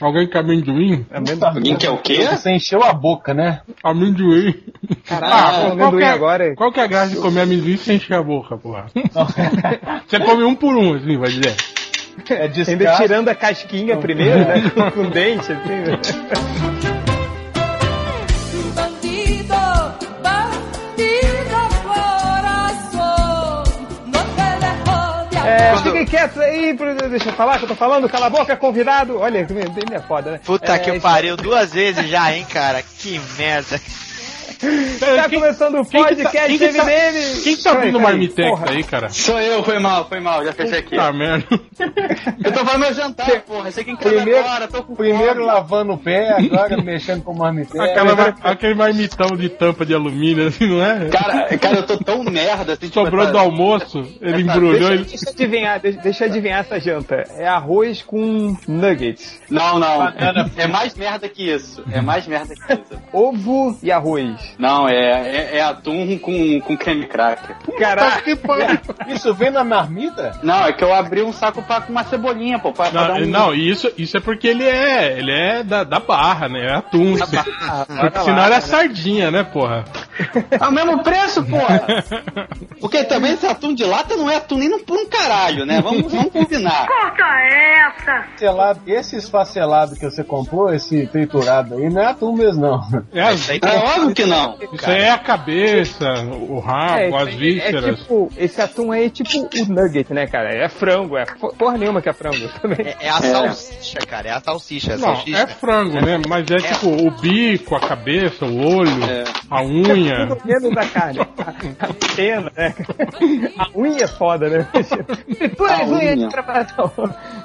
Alguém quer amendoim? Alguém quer o quê? Você encheu a boca, né? Amendoim. Caralho, Ah, qual amendoim que é- agora. Qual que é a graça de comer amendoim sem encher a boca, porra? Você come um por um, assim, vai dizer. É Ainda descaso. tirando a casquinha primeiro, né? Com o dente, assim. Quietos aí, deixa eu falar que eu tô falando, cala a boca, convidado. Olha, ele é foda, né? Puta É, que isso- pariu duas vezes já, hein, cara. Que merda. Tá começando o quem que tá- podcast quem que tá- MDM. Quem que tá abrindo o marmitex aí, cara? Sou eu, foi mal, foi mal, já fechei aqui. Tá merda. Eu tô fazendo meu jantar, porra. Você quem Primeiro- agora, tô com Primeiro fome. lavando o pé, agora mexendo com o marmitex. Aquela, aquele marmitão de tampa de alumínio, assim, não é? Cara, cara, eu tô tão merda assim. tipo, Sobrou do almoço, ele embrulhou Deixa, ele. deixa eu adivinhar, deixa, deixa eu adivinhar essa janta. É arroz com nuggets. Não, não. É mais merda que isso. É mais merda que isso. Ovo e arroz. Não, é, é, é atum com, com creme cracker. Caraca, Isso vem na marmita? Não, é que eu abri um saco pra, com uma cebolinha, pô, pra, pra dar Não, um... não, isso, isso é porque ele é, ele é da, da barra, né? É atum. Porque barra, senão né? era sardinha, né, porra? É o mesmo preço, porra! Porque também esse atum de lata não é atum nem por um caralho, né? Vamos, vamos combinar. Esfacelado, esse esfacelado que você comprou, esse triturado aí, não é atum mesmo, não. É, É óbvio que não. Isso aí é a cabeça, o rabo, É, as é, vísceras. tipo, esse atum aí é tipo o nugget, né, cara? É frango, é porra nenhuma que é frango também. É, é a salsicha, cara. É a salsicha. É a Não, salsicha. é frango, né? Mas é tipo o bico, a cabeça, o olho, É. a unha. Tudo menos da carne. A, a pena, né? A unha é foda, né? A as unhas unha. de preparação.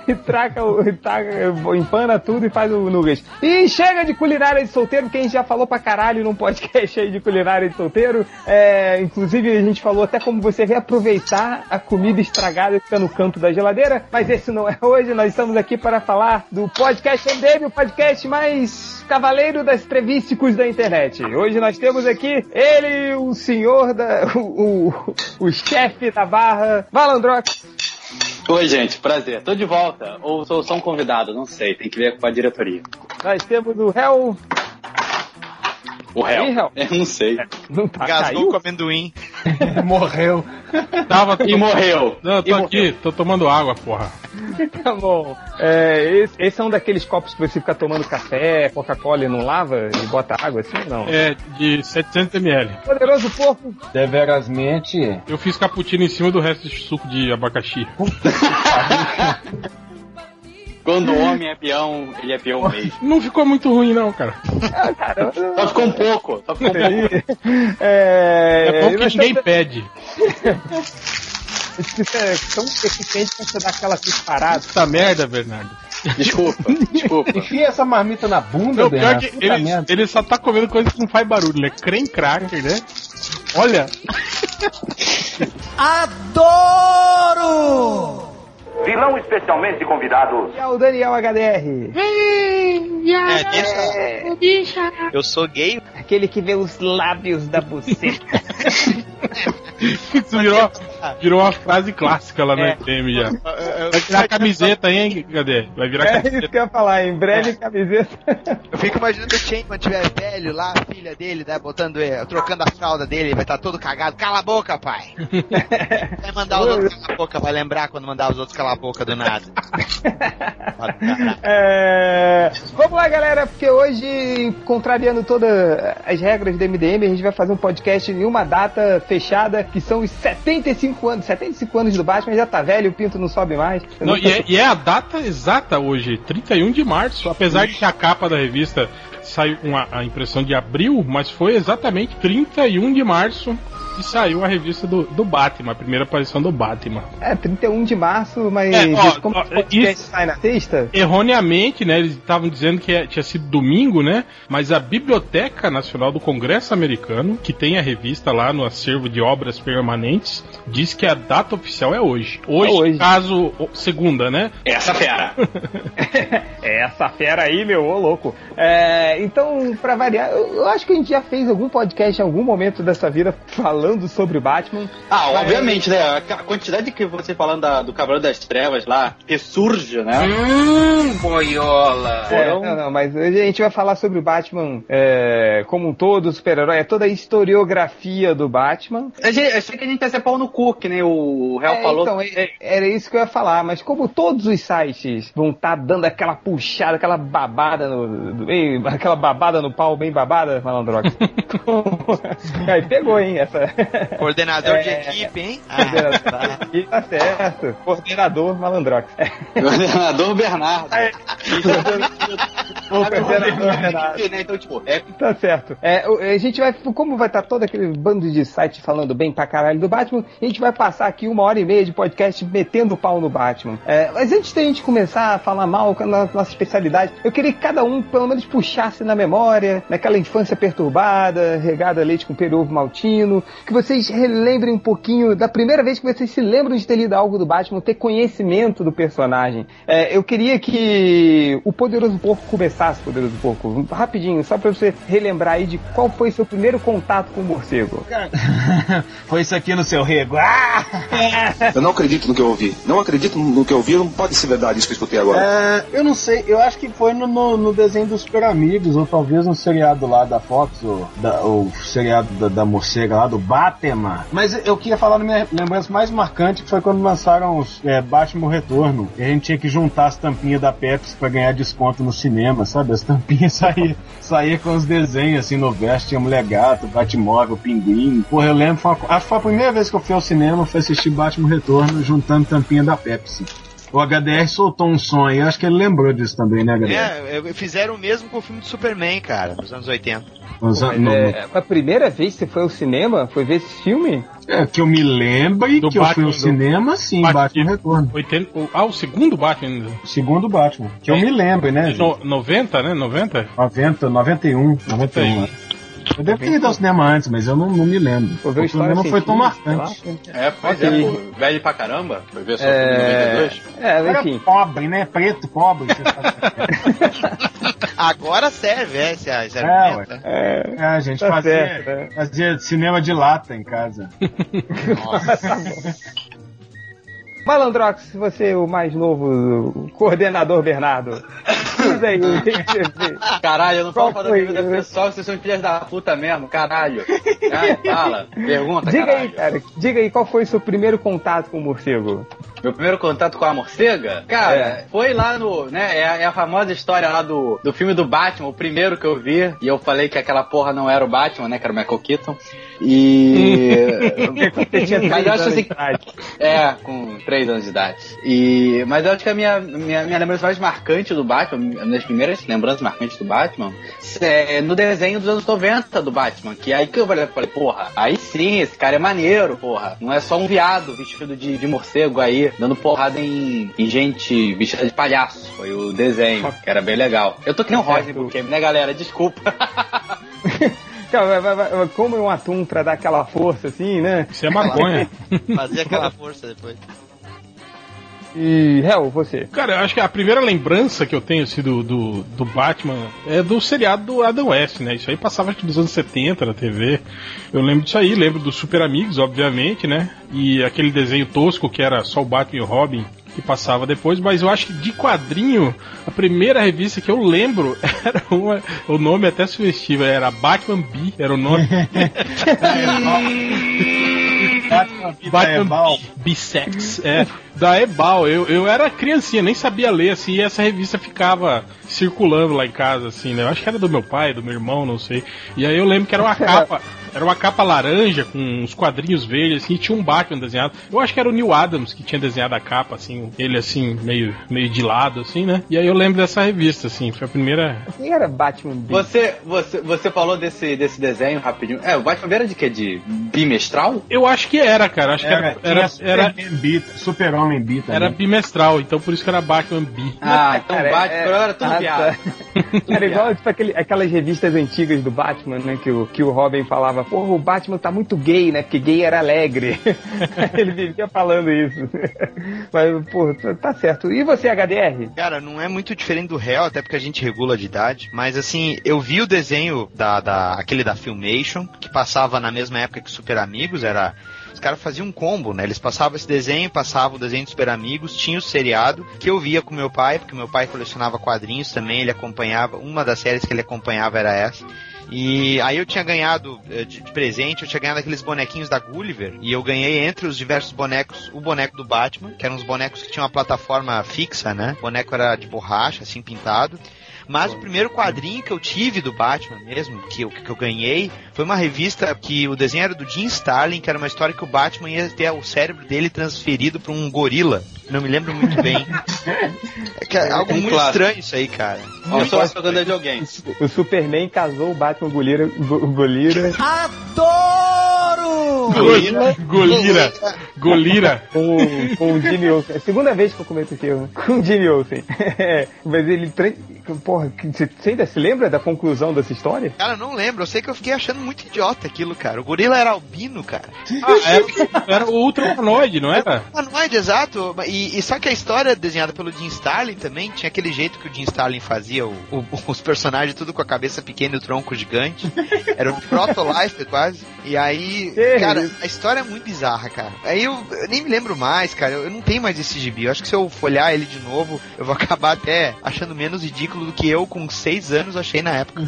E traca o. E taca, empana tudo e faz o nugget. E chega de culinária de solteiro, porque a gente já falou pra caralho num podcast aí de culinária de solteiro. É, inclusive, a gente falou até como você reaproveitar a comida estragada que fica no canto da geladeira. Mas esse não é hoje. Nós estamos aqui para falar do podcast MDM, o podcast mais cavaleiro das trevísticos da internet. Hoje nós temos aqui ele, o senhor da. o, o, o chefe da barra, Valandrox. Oi, gente, prazer. Tô de volta. Ou sou só um convidado, não sei. Tem que ver com a diretoria. Nós temos o Hell. O réu. Eu não sei. Não tá Gasgou caiu? com amendoim. Morreu. Tava. E morreu. Não, eu tô E aqui, tô tomando água, porra. Tá bom. É, esse, esse é um daqueles copos que você fica tomando café, Coca-Cola e não lava e bota água assim? Não. É de 700ml. Poderoso porco. Deverasmente. Eu fiz cappuccino em cima do resto de suco de abacaxi. Quando o homem é peão, ele é peão mesmo. Não ficou muito ruim, não, cara. Ah, cara. Só ficou um pouco. Só ficou um pouco. É, É bom que ninguém estamos- pede. Isso é tão eficiente que você dá aquela disparada. Puta merda, Bernardo. Desculpa, desculpa. Enfia essa marmita na bunda, Não, pior Bernardo. que Puta ele, merda. ele só tá comendo coisa que não faz barulho, né? Creme cracker, né? Olha, Vilão especialmente convidado. E é o Daniel HDR. É, deixa. Eu sou gay. Aquele que vê os lábios da buceta. isso virou, virou uma frase clássica lá no É. FM já. Vai virar camiseta, hein? Cadê? Vai virar É isso camiseta. que eu ia falar, em breve camiseta. Eu fico imaginando o Shane quando tiver velho lá, a filha dele, né, botando, eh, trocando a fralda dele, vai estar todo cagado. Cala a boca, pai! Vai mandar os outros calar a boca, vai lembrar quando mandar os outros calar a boca do nada. É, Vamos lá, galera, porque hoje, contrariando todas as regras do MDM, a gente vai fazer um podcast em uma data fechada, que são os 75 anos. 75 anos do Batman, já tá velho, o pinto não sobe mais. Não, e, é, e é a data exata hoje, 31 de março. Apesar de que a capa da revista saiu com a, a impressão de abril, mas foi exatamente 31 de março que saiu a revista do, do Batman, a primeira aparição do Batman. É, 31 de março, mas É, ó, como ó, o podcast isso- sai na sexta, Erroneamente, né? Eles estavam dizendo que é- tinha sido domingo, né? Mas a Biblioteca Nacional do Congresso Americano, que tem a revista lá no acervo de obras permanentes, diz que a data oficial é hoje. Hoje, É hoje. caso segunda, né? Essa fera. É essa fera aí, meu, ô louco. É, então, pra variar, eu, eu acho que a gente já fez algum podcast em algum momento dessa vida falando falando sobre o Batman. Ah, obviamente, né? A quantidade que você falando da- do Cavaleiro das Trevas lá, ressurge, né? Hum, boiola. É, não, não, mas a gente vai falar sobre o Batman é, como um todo, super-herói, é toda a historiografia do Batman. Gente, achei que a gente ia ser pau no cu, que nem o Real É, falou. então, é- era isso que eu ia falar, mas como todos os sites vão estar dando aquela puxada, aquela babada no. bem- aquela babada no pau, bem babada, Malandrox. Aí pegou, hein, essa. Coordenador de É. equipe, hein? Ah, tá. E tá certo. Coordenador Malandrox. Coordenador Bernardo. O né? Então, tipo, é Tá certo. É, a gente vai, como vai estar todo aquele bando de site falando bem pra caralho do Batman, a gente vai passar aqui uma hora e meia de podcast metendo o pau no Batman. É, mas antes da gente começar a falar mal na nossa especialidade, eu queria que cada um pelo menos puxasse na memória, naquela infância perturbada, regada a leite com peru maltino, que vocês relembrem um pouquinho da primeira vez que vocês se lembram de ter lido algo do Batman, ter conhecimento do personagem. É, eu queria que o Poderoso Porco começasse, Poderoso Porco, rapidinho, só pra você relembrar aí de qual foi seu primeiro contato com o morcego. Foi isso aqui no seu rego. Ah! Eu não acredito no que eu ouvi. Não acredito no que eu ouvi, não pode ser verdade isso que eu escutei agora. É, eu não sei, eu acho que foi no, no, no desenho dos Super Amigos, ou talvez no seriado lá da Fox, ou da- o seriado da, da morcega lá, do Batman. Mas eu queria falar na minha lembrança mais marcante, que foi quando lançaram os é, Batman Retorno. E a gente tinha que juntar as tampinhas da Pepsi pra ganhar desconto no cinema, sabe? As tampinhas saía, saía com os desenhos assim no verso, tinha Mulher Gato, Batmóvel, Pinguim. Porra, eu lembro, foi uma- acho que foi a primeira vez que eu fui ao cinema, foi assistir Batman Retorno juntando tampinha da Pepsi. O HDR soltou um som aí, acho que ele lembrou disso também, né, HDR? É, eu- fizeram o mesmo com o filme do Superman, cara, nos anos 80. Nos an- Mas, no- é, a primeira vez que você foi ao cinema, foi ver esse filme? É, que eu me lembre Do que eu fui Batman, ao do- cinema, sim, Batman. Batman, Retorno. 80, o- ah, o segundo Batman. O segundo Batman. Que eu É. me lembre, né, no, 90, né? 90? 90, 91, 91. Eu devo ter ido ao cinema antes, mas eu não, não me lembro. Foi ver O história não foi tão marcante. É, pois Ok. é, pô, velho pra caramba. Foi ver só o filme de É, 92. é, Era enfim. pobre, né? Preto, pobre. Agora serve, é, esse, esse É, argumento? É, é, a gente Tá fazia, certo, fazia cinema de lata em casa. Malandrox, você é o mais novo o coordenador Bernardo. Diz aí? Caralho, eu não falo da foi? minha vida pessoal, vocês são filhas da puta mesmo, caralho. Fala, pergunta, Diga caralho. aí, cara. Diga aí, qual foi o seu primeiro contato com o morcego? Meu primeiro contato com a morcega? Cara, É. foi lá no. né? É, a- é a famosa história lá do, do filme do Batman, o primeiro que eu vi. E eu falei que aquela porra não era o Batman, né? Que era o Michael Keaton. E. Mas eu acho assim. de idade. É, com 3 anos de idade. E, mas eu acho que a minha, minha, minha lembrança mais marcante do Batman, das primeiras lembranças marcantes do Batman, é no desenho dos anos 90 do Batman. Que é aí que eu falei, porra, aí sim, esse cara é maneiro, porra. Não é só um viado vestido de, de morcego aí, dando porrada em, em gente vestida de palhaço. Foi o desenho, que era bem legal. Eu tô que nem um Rodney né, galera? Desculpa. Cara, vai- vai- vai- Come um atum pra dar aquela força, assim, né? Isso é maconha. Fazia aquela força depois. E, Hel, você? Cara, eu acho que a primeira lembrança que eu tenho assim, do, do, do Batman é do seriado do Adam West, né? Isso aí passava acho que nos anos 70 na TV. Eu lembro disso aí, lembro dos Super Amigos, obviamente, né? E aquele desenho tosco que era só o Batman e o Robin que passava depois, mas eu acho que de quadrinho, a primeira revista que eu lembro era uma. O nome é até sugestivo, era Batman B, era o nome. Batman. Bissex, é, da Ebal. Eu, eu era criancinha, nem sabia ler, assim, e essa revista ficava circulando lá em casa, assim, né? Eu acho que era do meu pai, do meu irmão, não sei. E aí eu lembro que era uma capa, era uma capa laranja com uns quadrinhos verdes, assim, e tinha um Batman desenhado. Eu acho que era o Neil Adams que tinha desenhado a capa, assim, ele assim, meio, meio de lado, assim, né? E aí eu lembro dessa revista, assim, foi a primeira. Quem era Batman B? Você, você, você falou desse, desse desenho rapidinho. É, o Batman era de quê? De bimestral? Eu acho que era, cara. Acho que Era, era, era, tinha era, B, Super-Homem B também. era bimestral, então por isso que era Batman B. Ah, então Cara, Batman é- era tudo viado. tá. Era igual tipo, aquele- aquelas revistas antigas do Batman, né? Que o, que o Robin falava falava, porra, o Batman tá muito gay, né? Porque gay era alegre. ele vivia falando isso. Mas, pô, tá- tá certo. E você, HDR? Cara, não é muito diferente do réu, até porque a gente regula de idade. Mas assim, eu vi o desenho da, da aquele da Filmation, que passava na mesma época que Super Amigos, era. Os caras faziam um combo, né? Eles passavam esse desenho, passavam o desenho dos Super Amigos, tinha o seriado, que eu via com meu pai, porque meu pai colecionava quadrinhos também, ele acompanhava, uma das séries que ele acompanhava era essa. E aí eu tinha ganhado eh, de, de presente, eu tinha ganhado aqueles bonequinhos da Gulliver, e eu ganhei entre os diversos bonecos o boneco do Batman, que eram uns bonecos que tinham uma plataforma fixa, né? O boneco era de borracha, assim, pintado. Mas o primeiro quadrinho que eu tive do Batman mesmo, que eu, que eu ganhei, foi uma revista que o desenho era do Jim Starlin, que era uma história que o Batman ia ter o cérebro dele transferido para um gorila. Não me lembro muito bem. É que é algo muito clássico. estranho isso aí, cara. Ó, só a propaganda de alguém. O Superman casou o Batman Golira. Go- Golira Golira. Golira. Golira. com, com o Jimmy Olsen. É a segunda vez que eu cometo esse erro. Com o Jimmy Olsen. É, mas ele. tra- Porra, você ainda se lembra da conclusão dessa história? Cara, não lembro. Eu sei que eu fiquei achando muito idiota aquilo, cara. O gorila era albino, cara. Ah, era, era o Ultra Humanoide, não era? Humanoide, exato. E, e só que a história desenhada pelo Jim Starlin também tinha aquele jeito que o Jim Starlin fazia, o- o- os personagens tudo com a cabeça pequena e o tronco gigante. Era um proto-life quase. E aí, Que cara, isso? a história é muito bizarra, cara. Aí eu, eu nem me lembro mais, cara. Eu, eu não tenho mais esse gibi. Eu acho que se eu folhar ele de novo, eu vou acabar até achando menos ridículo do que eu com seis anos achei na época.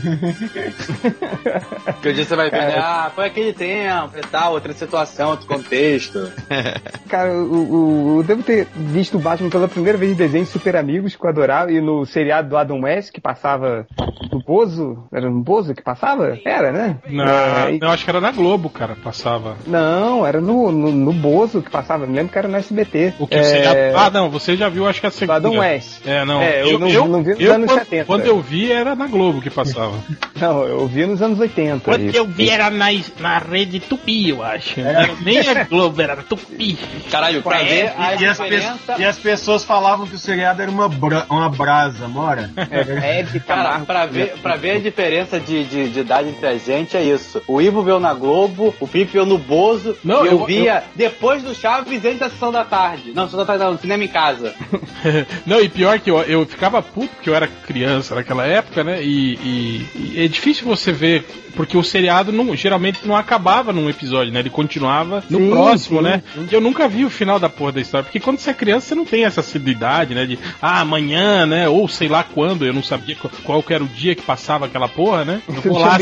Porque um dia você vai ver, né? Ah, foi aquele tempo e tal, outra situação, outro contexto. Cara, o, o- eu devo ter visto o Batman pela primeira vez em desenho de Super Amigos, que eu adorava, e no seriado do Adam West, que passava no Bozo. Era no Bozo que passava? Era, né? Na, É, e- eu acho que era na Globo, cara, passava. Não, era no, no, no Bozo que passava. Me lembro que era no SBT. O que é... você já- Ah, não, você já viu, acho que a do segunda. Adam West. É, não. É, eu não- não vi nos eu, anos quando, 70. Quando eu vi, era na Globo que passava. Não, eu vi nos anos 80. Quando isso. eu vi, era na, na rede Tupi, eu acho. Era- nem a Globo, era Tupi. Caralho, pra ver a E as, diferença. e as pessoas falavam que o seriado era uma, bra- uma brasa, mora? É, de Cara, pra ver, pra ver a diferença de, de, de idade entre a gente é isso. O Ivo viu na Globo, o Pipe viu no Bozo, Não, eu, eu- via depois do Chaves antes da sessão da tarde. Não, sessão da tarde não, no cinema em casa. Não, e pior que eu, eu ficava puto porque eu era criança naquela época, né? E, e- e é difícil você ver, porque o seriado não, geralmente não acabava num episódio, né? Ele continuava no Sim, próximo, sim, né? E eu nunca vi o final da porra da história, porque quando você é criança você não tem essa assiduidade, né? De, ah, amanhã, né? Ou sei lá quando, eu não sabia qual, qual era o dia que passava aquela porra, né? Eu vou não lá,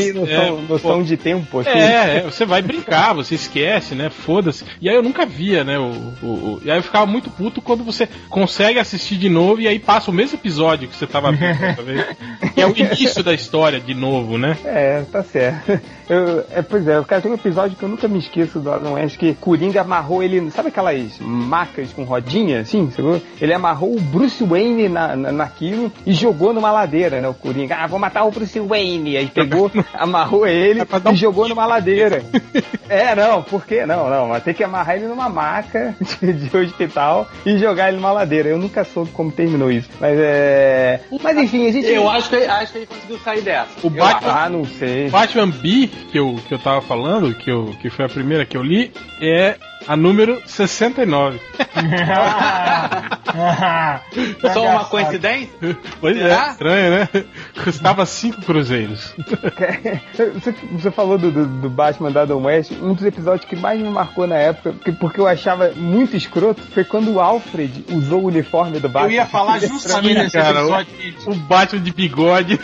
noção, é, de tempo, assim. é, é, você vai brincar, você esquece, né? Foda-se. E aí eu nunca via, né? O, o- o- E aí eu ficava muito puto quando você consegue assistir de novo e aí passa o mesmo episódio que você tava vendo. Que é o início da história de novo, né? É, tá certo. Eu, é, pois é, cara, tem um episódio que eu nunca me esqueço do Adam West, que Coringa amarrou ele, sabe aquelas macas com rodinha, assim? Ele amarrou o Bruce Wayne na, na, naquilo e jogou numa ladeira, né, o Coringa. Ah, vou matar o Bruce Wayne. Aí pegou, amarrou ele e jogou numa ladeira. É, não, por quê? Não, não, mas tem que amarrar ele numa maca de, de hospital e jogar ele numa ladeira. Eu nunca soube como terminou isso. Mas é... Mas enfim, a gente... Eu acho que, acho que ele conseguiu sair dessa. O Batman-. Ah, não sei. Batman B, que eu, que eu tava falando, que, eu, que foi a primeira que eu li, é a número 69. Só uma coincidência? Pois é, Será? estranho, né? Custava 5 cruzeiros. Você, falou do, do, do Batman da Adam West, um dos episódios que mais me marcou na época, porque, eu achava muito escroto, foi quando o Alfred usou o uniforme do Batman. Eu ia falar justamente nesse cara, episódio. O Batman de bigode.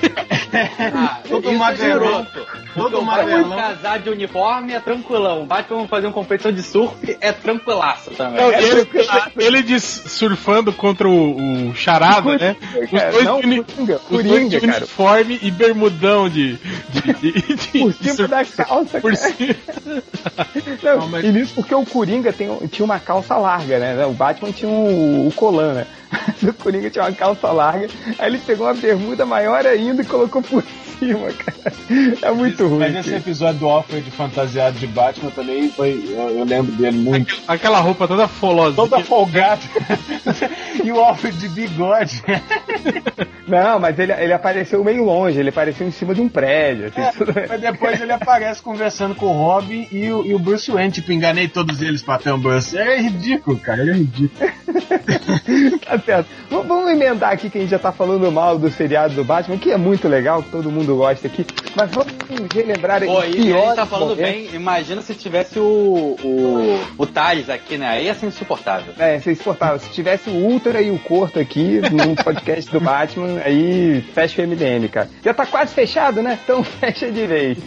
Ah, é escroto. Todo magrelão. casar de uniforme é tranquilão. O Batman fazer uma competição de surf é tranquilaço também. Não, ele, ele de surfando contra o, o Charada, né? Os dois, não, de uni- Coringa, os dois Coringa, de cara. uniforme e bermudão de. de, de, de- Por cima surf- da calça, por cara. cima. Não, Não, mas- E nisso porque o Coringa tem, tinha uma calça larga, né? O Batman tinha um, o colan, né? O Coringa tinha uma calça larga, aí ele pegou uma bermuda maior ainda e colocou por cima, cara. É muito ruim. Mas esse episódio do Alfred fantasiado de Batman também foi. Eu, eu lembro dele muito. Aquela roupa toda folosa. Toda folgada. e o Alfred de bigode. Não, mas ele, ele apareceu meio longe, ele apareceu em cima de um prédio. assim, tudo- Mas depois ele aparece conversando com o Robin e o, e o Bruce Wayne. Tipo, enganei todos eles pra ter um Bruce. É ridículo, cara. Ele é ridículo. Tá certo. V- Vamos emendar aqui que a gente já tá falando mal do seriado do Batman, que é muito legal, que todo mundo gosta aqui. Mas vamos relembrar Pô, e piores tá falando momentos. bem, imagina se tivesse o, o, o Thales aqui, né? Aí ia ser insuportável. É, ser exportável. Se tivesse o Ultra e o Corto aqui no podcast do Batman, aí fecha o MDM, cara. Já tá quase fechado, né? Então fecha de vez.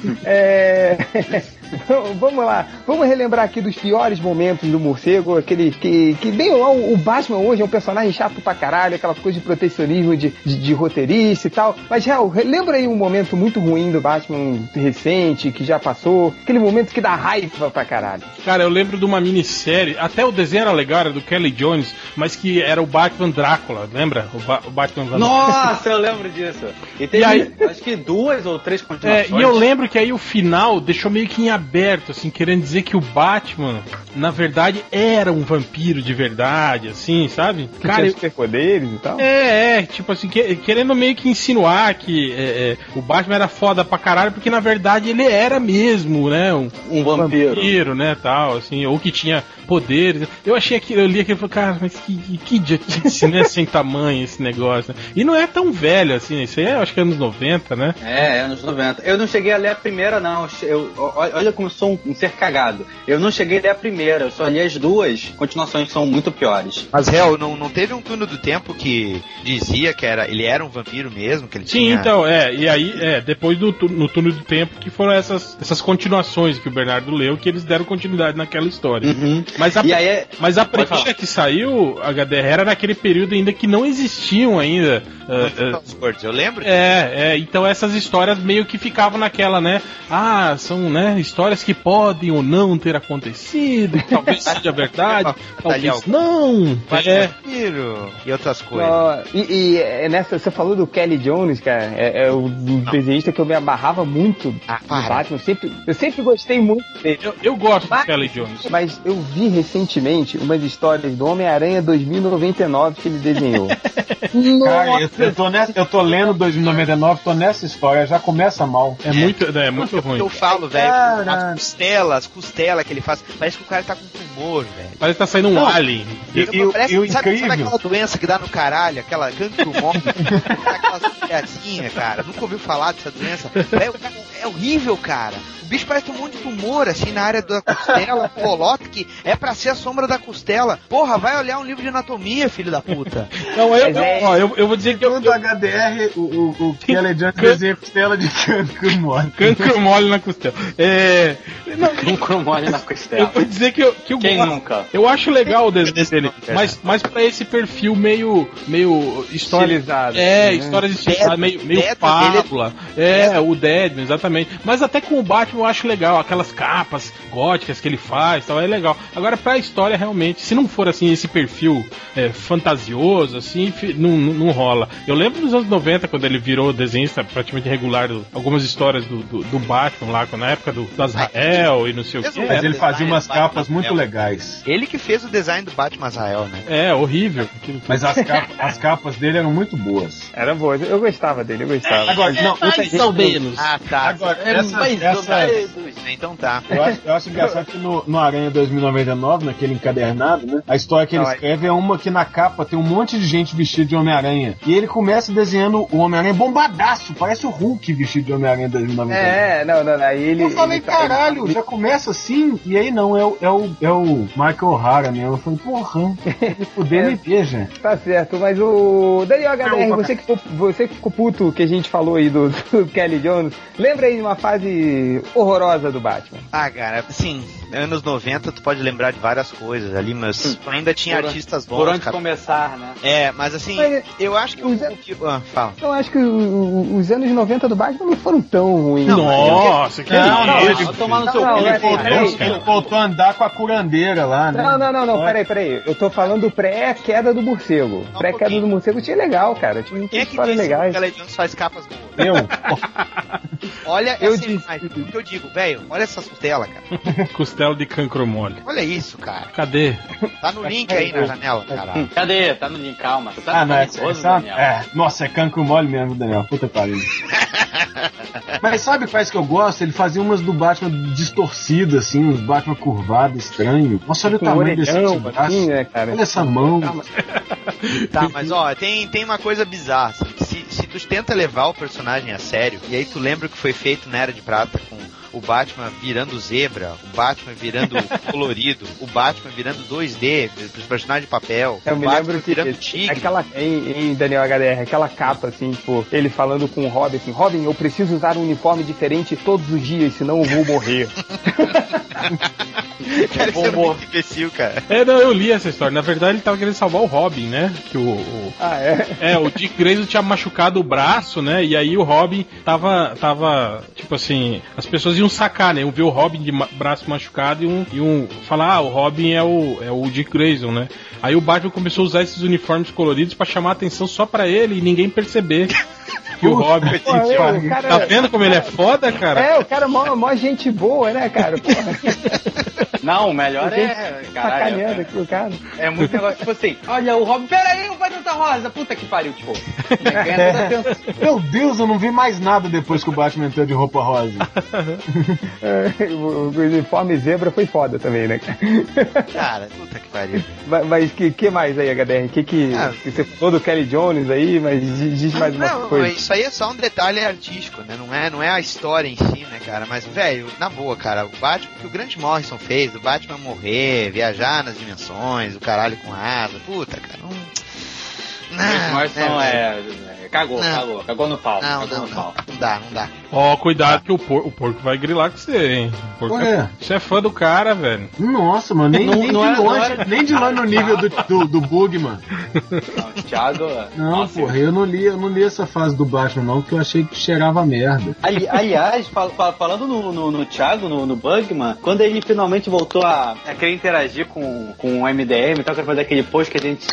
É... Vamos lá, vamos relembrar aqui dos piores momentos do morcego, aquele que, que bem lá, o o Batman hoje é um personagem chato pra caralho, aquela coisa de protecionismo de, de, de roteirista e tal. Mas, real, lembra aí um momento muito ruim do Batman recente, que já passou, aquele momento que dá raiva pra caralho. Cara, eu lembro de uma minissérie, até o desenho era legal, era do Kelly Jones, mas que era o Batman Drácula, lembra? O, Ba- o Batman Van Nossa, eu lembro disso. E teve, E aí- acho que duas ou três É, continuações. e eu lembro que aí o final deixou meio que em aberto, assim, querendo dizer que o Batman, na verdade, era um vampiro de verdade, assim, sabe? Que Cara, tinha superpoderes e tal. é, é, tipo assim, que- querendo meio que insinuar que é, é, o Batman era foda pra caralho, porque na verdade ele era mesmo, né? Um, Um vampiro. né, tal, assim, ou que tinha poderes. Eu achei aquilo, eu li aquilo e falei, cara, mas que, que, que idiotice, né? Sem tamanho esse negócio. né? E não é tão velho assim, isso aí é, acho que é anos 90, né? É, anos 90. Eu não cheguei a ler a primeira, não. Eu, olha como eu sou um, um ser cagado. Eu não cheguei a ler a primeira, eu só li as duas continuações que são muito piores. Mas, réu, não, não teve um túnel do tempo que dizia que era, ele era um vampiro mesmo? Que ele Sim, tinha... então, é, e aí, é, depois do no túnel do tempo que foram essas, essas continuações que o Bernardo leu, que eles deram continuidade naquela história. Uhum. Mas a, E aí é- mas a primeira que saiu, HDR, era naquele período ainda que não existiam ainda. ah, Osborne, Eu lembro é, é, então essas histórias meio que ficavam naquela, né? Ah, são, né, histórias que podem ou não ter acontecido, talvez seja verdade, talvez não. Mas É, e outras coisas. E, e, é, nessa, você falou do Kelly Jones, cara, é, é o desenhista que eu me abarrava muito Ah, para. Batman. Eu sempre, eu sempre gostei muito dele. eu, eu gosto do Kelly Jones. Mas eu vi recentemente umas histórias do Homem-Aranha 2099 que ele desenhou. Cara, eu, eu tô nessa, eu tô lendo 2099, tô nessa história, já começa mal. É muito, é, muito ruim. Eu falo, velho, as costelas, as costelas que ele faz, parece que o cara tá com tumor, velho. Parece que tá saindo um Não. alien. E, e o- Parece, e o sabe, sabe incrível. aquela doença que dá no caralho, aquela cancro morte, aquelas criatinhas, cara? Nunca ouviu falar dessa doença? É, é horrível, cara. O bicho parece um monte de tumor, assim, na área da costela, bolota, que é pra ser a sombra da costela. Porra, vai olhar um livro de anatomia, filho da puta. Não, eu, é- eu, ó, eu, eu vou dizer que eu, HDR, o, o, o Kelly Jones Can- desenha costela de cancro mole. cancro mole na costela. É, não, Um cromole na eu costela. vou dizer que eu, que eu Quem gosto- nunca? Eu acho legal o desenho dele, É. mas, mas pra esse perfil meio, meio história, Estilizado, é, né? histórias estilizadas, meio, meio Deadman, fábula, é, o Deadman, exatamente. Mas até com o Batman eu acho legal, aquelas capas góticas que ele faz, tal, é legal. Agora pra história realmente, se não for assim esse perfil é, fantasioso, assim, não, não, não rola. Eu lembro dos anos 90 quando ele virou desenhista praticamente regular, do- algumas histórias do, do, do Batman lá, na época do, do Azrael e não sei o que. Mas ele fazia umas Batman capas muito legais. Ele que fez o design do Batman Azrael, né? É, horrível. Mas as, capa- as capas dele eram muito boas. Era boa, eu gostava dele, eu gostava. Agora, não, gente- ou menos. Ah, tá. Agora, É essa, mais essa, menos. Então tá. Eu acho, eu acho engraçado que no, no Aranha 2099, naquele encadernado, né? A história que ele Não, é- escreve é uma que na capa tem um monte de gente vestida de Homem-Aranha. E ele começa desenhando o Homem-Aranha bombadaço, parece o Hulk vestido de Homem-Aranha 2099. É, não, não, aí ele. Eu falei, ele tá- caralho, já começa assim, e aí não, é o, é o, é o Michael O'Hara mesmo. Eu falei, porra, se puder, me veja. Tá certo, mas o. Daniel HDR, Não, você que, ficou, você que ficou puto que a gente falou aí do, do Kelly Jones, lembra aí de uma fase horrorosa do Batman? Ah, cara, assim, anos 90 tu pode lembrar de várias coisas ali, mas tu ainda tinha Por- artistas bons, Por onde cara. começar, né? É, mas assim, Mas- eu acho que o. o que- ah, fala. Eu acho que os anos 90 do Batman não foram tão ruins. Nossa, que Não, não, isso? ele- Vai tomar no Não, seu não, é- né, Voltou, cara? Peraí, ele voltou a andar com a curandeira lá, né? Não, não, não, não, peraí, peraí. Eu tô falando pré-queda do morcego. Um Pré-queda do morcego tinha legal, cara. Tinha Quem é que disse que legais. Kelly Jones faz capas boas? Eu? Olha Eu essa disse. imagem. O que eu digo, velho, olha essas costelas, cara. Costela de cancro mole. Olha isso, cara. Cadê? Tá no link aí na janela, cara. Cadê? Tá no link, calma. Você tá Ah, nervoso, essa- Daniel? é, nossa, é cancro mole mesmo, Daniel. Puta que pariu. Mas sabe quais que eu gosto? Ele fazia umas do Batman distorcidas, assim, uns Batman curvados, estranho. Nossa, olha o tamanho desse braço. assim, né, cara? Olha essa mão. Tá, mas ó, tem, tem uma coisa bizarra, assim, se, se tu tenta levar o personagem a sério, e aí tu lembra o que foi feito na Era de Prata com o Batman virando zebra, o Batman virando colorido, o Batman virando 2D, os personagens de papel, Eu o me Batman lembro que virando tigre. aquela em, em Daniel HDR, aquela capa assim, tipo, ele falando com o Robin assim, Robin, eu preciso usar um uniforme diferente todos os dias, senão eu vou morrer. Cara, isso é muito imbecil, cara. É, não, eu li essa história. Na verdade, ele tava querendo salvar o Robin, né? Que o, o- ah, é? É, o Dick Grayson tinha machucado o braço, né? E aí o Robin tava, tava, tipo assim, as pessoas iam sacar, né? Iam ver o Robin de ma- braço machucado e um, e um falar, ah, o Robin é o, é o Dick Grayson, né? Aí o Batman começou a usar esses uniformes coloridos pra chamar atenção só pra ele e ninguém perceber que o Robin. Pô, eu, o cara, Tá vendo como ele é foda, cara? É, o cara é mó, mó gente boa, né, cara? Porra, Não, o melhor é. gente Caralho, sacaneando aqui o cara. é muito negócio, tipo assim, olha o Robin, pera aí, o Pai Santa Rosa, puta que pariu, tipo. A atenção. Meu Deus, eu não vi mais nada depois que o Batman entrou de roupa rosa. É, o, o uniforme zebra foi foda também, né? cara? Cara, puta que pariu. Mas, mas que, que mais aí, HDR? Que que, Ah. que você falou do Kelly Jones aí, mas diz diz mais uma Não, coisa. Mas isso aí é só um detalhe artístico, né? Não é, não é a história em si, né, cara? Mas, velho, na boa, cara, o Batman, que o Grant Morrison fez, o Batman morrer, viajar nas dimensões, o caralho com asa, puta, cara, não. Não, não né, é. é, Cagou, Não. cagou, cagou no pau. Não, cagou não, no não, pau. não dá, não dá. Ó, cuidado que o, por- o porco vai grilar com você, hein? O porco Ué. é, você é fã do cara, velho. Nossa, mano, nem, Não- nem não de é- não longe, é- nem de longe no nível do, do, do Bugman. Não, o Thiago. Não, Nossa, porra, eu não li, eu não li essa fase do Batman, não, porque eu achei que cheirava merda. Ali- aliás, fal- fal- falando no, no, no Thiago, no, no Bugman, quando ele finalmente voltou a, a querer interagir com, com o MDM e tal, querer fazer aquele post que a gente.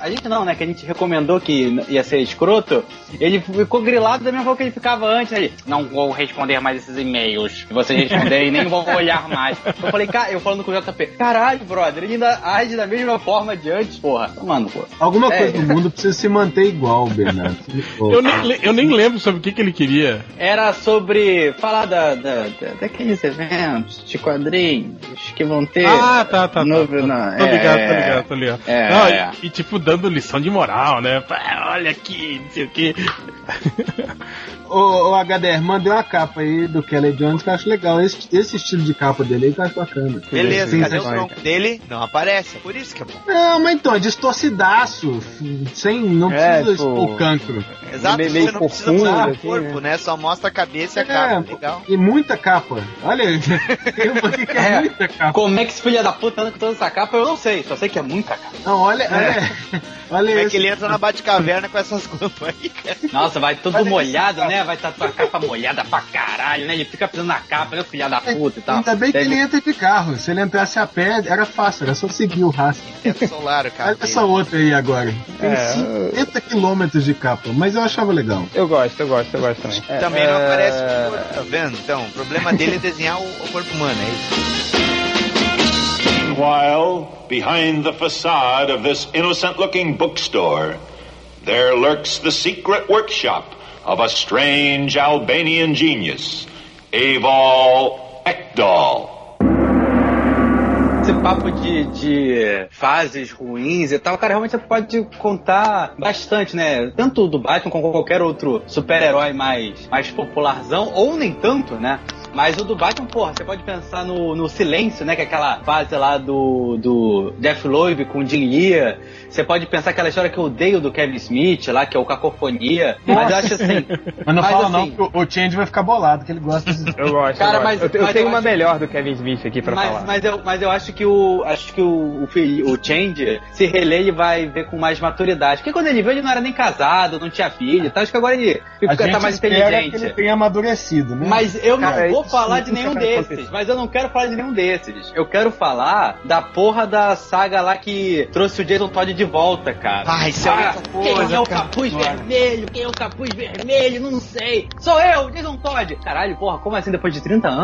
A gente não, né? Que a gente recomendou que ia ser escroto, ele ficou grilado da mesma forma que ele ficava antes ali. Não vou responder mais esses e-mails. Se vocês responderem, nem vou olhar mais. Eu falei, cara, eu falando com o JP, caralho, brother, ele ainda age da mesma forma de antes, porra. Mano, pô. Alguma É. coisa no mundo precisa se manter igual, Bernardo. Eu nem, eu nem lembro sobre o que, que ele queria. Era sobre falar da, da, da- daqueles eventos de quadrinhos que vão ter. Ah, tá, tá. no- tá, tá. na- tô é, ligado, tô é. ligado, tô ligado. É, Não, é. E, e, tipo, dando lição de moral, né? Olha aqui, não sei o que. Ô, ô HDR, mandei uma capa aí do Kelly Jones que eu acho legal. Esse, esse estilo de capa dele aí que eu acho bacana. Beleza, Sim, cadê o tronco dele? Não aparece, é por isso que é bom. Não, mas então, é distorcidaço. Sem, não É, precisa tipo, expor o cancro. Exato, meio- você meio não precisa mostrar o assim, corpo, né? né? Só mostra a cabeça e a É, cara. Legal. E muita capa. Olha, tem uma aqui que é, É. muita capa. Como é que esse filho da puta anda com toda essa capa? Eu não sei, só sei que é muita capa. Não, olha, olha, olha Como é que ele entra na Batcaverna com essas roupas aí, cara? Nossa, vai todo molhado, né? Vai estar tua capa molhada pra caralho, né? Ele fica pisando na capa, né? Filha da puta e tal. Ainda bem que ele entra de carro. Se ele entrasse a pé, era fácil, era só seguir o rastro. Teto solar, o cara. Olha essa outra aí agora. Tem É, 50 quilômetros de capa, mas eu achava legal. Eu gosto, eu gosto, eu gosto também. É, Também não é, aparece o corpo, tá vendo? Então, o problema dele é desenhar o, o corpo humano, é isso. Meanwhile, behind the facade of this innocent looking bookstore, there lurks the secret workshop of a strange Albanian genius, Ekdal. Esse papo de, de fases ruins e tal, cara, realmente você pode contar bastante, né? Tanto do Batman como qualquer outro super-herói mais, mais popularzão, ou nem tanto, né? Mas o do Batman, porra, você pode pensar no, no Silêncio, né? Que é aquela fase lá do, do Jeff Loeb com Jim Lee. Você pode pensar aquela história que eu odeio do Kevin Smith lá, que é o Cacofonia. Mas eu acho assim. Mas não mas fala assim, não, porque o o Change vai ficar bolado, que ele gosta desse... Eu gosto. Cara, eu gosto. mas- eu, eu mas tenho eu uma acho- melhor do Kevin Smith aqui pra mas, falar. mas, eu, mas eu acho que o acho que o, o, o Change, se reler, ele vai ver com mais maturidade. Porque quando ele veio, ele não era nem casado, não tinha filho. Então acho que agora ele A fica, gente tá mais inteligente. que ele tenha amadurecido, né? Mas eu Cara, não vou isso falar de nenhum desses. Mas eu não quero falar de nenhum desses. Eu quero falar da porra da saga lá que trouxe o Jason Todd de volta, cara. Ah, isso é Ah, outra Quem coisa, é o cara. capuz vermelho? Quem é o capuz vermelho? Não sei. Sou eu, Jason Todd. Caralho, porra, como assim depois de 30 anos?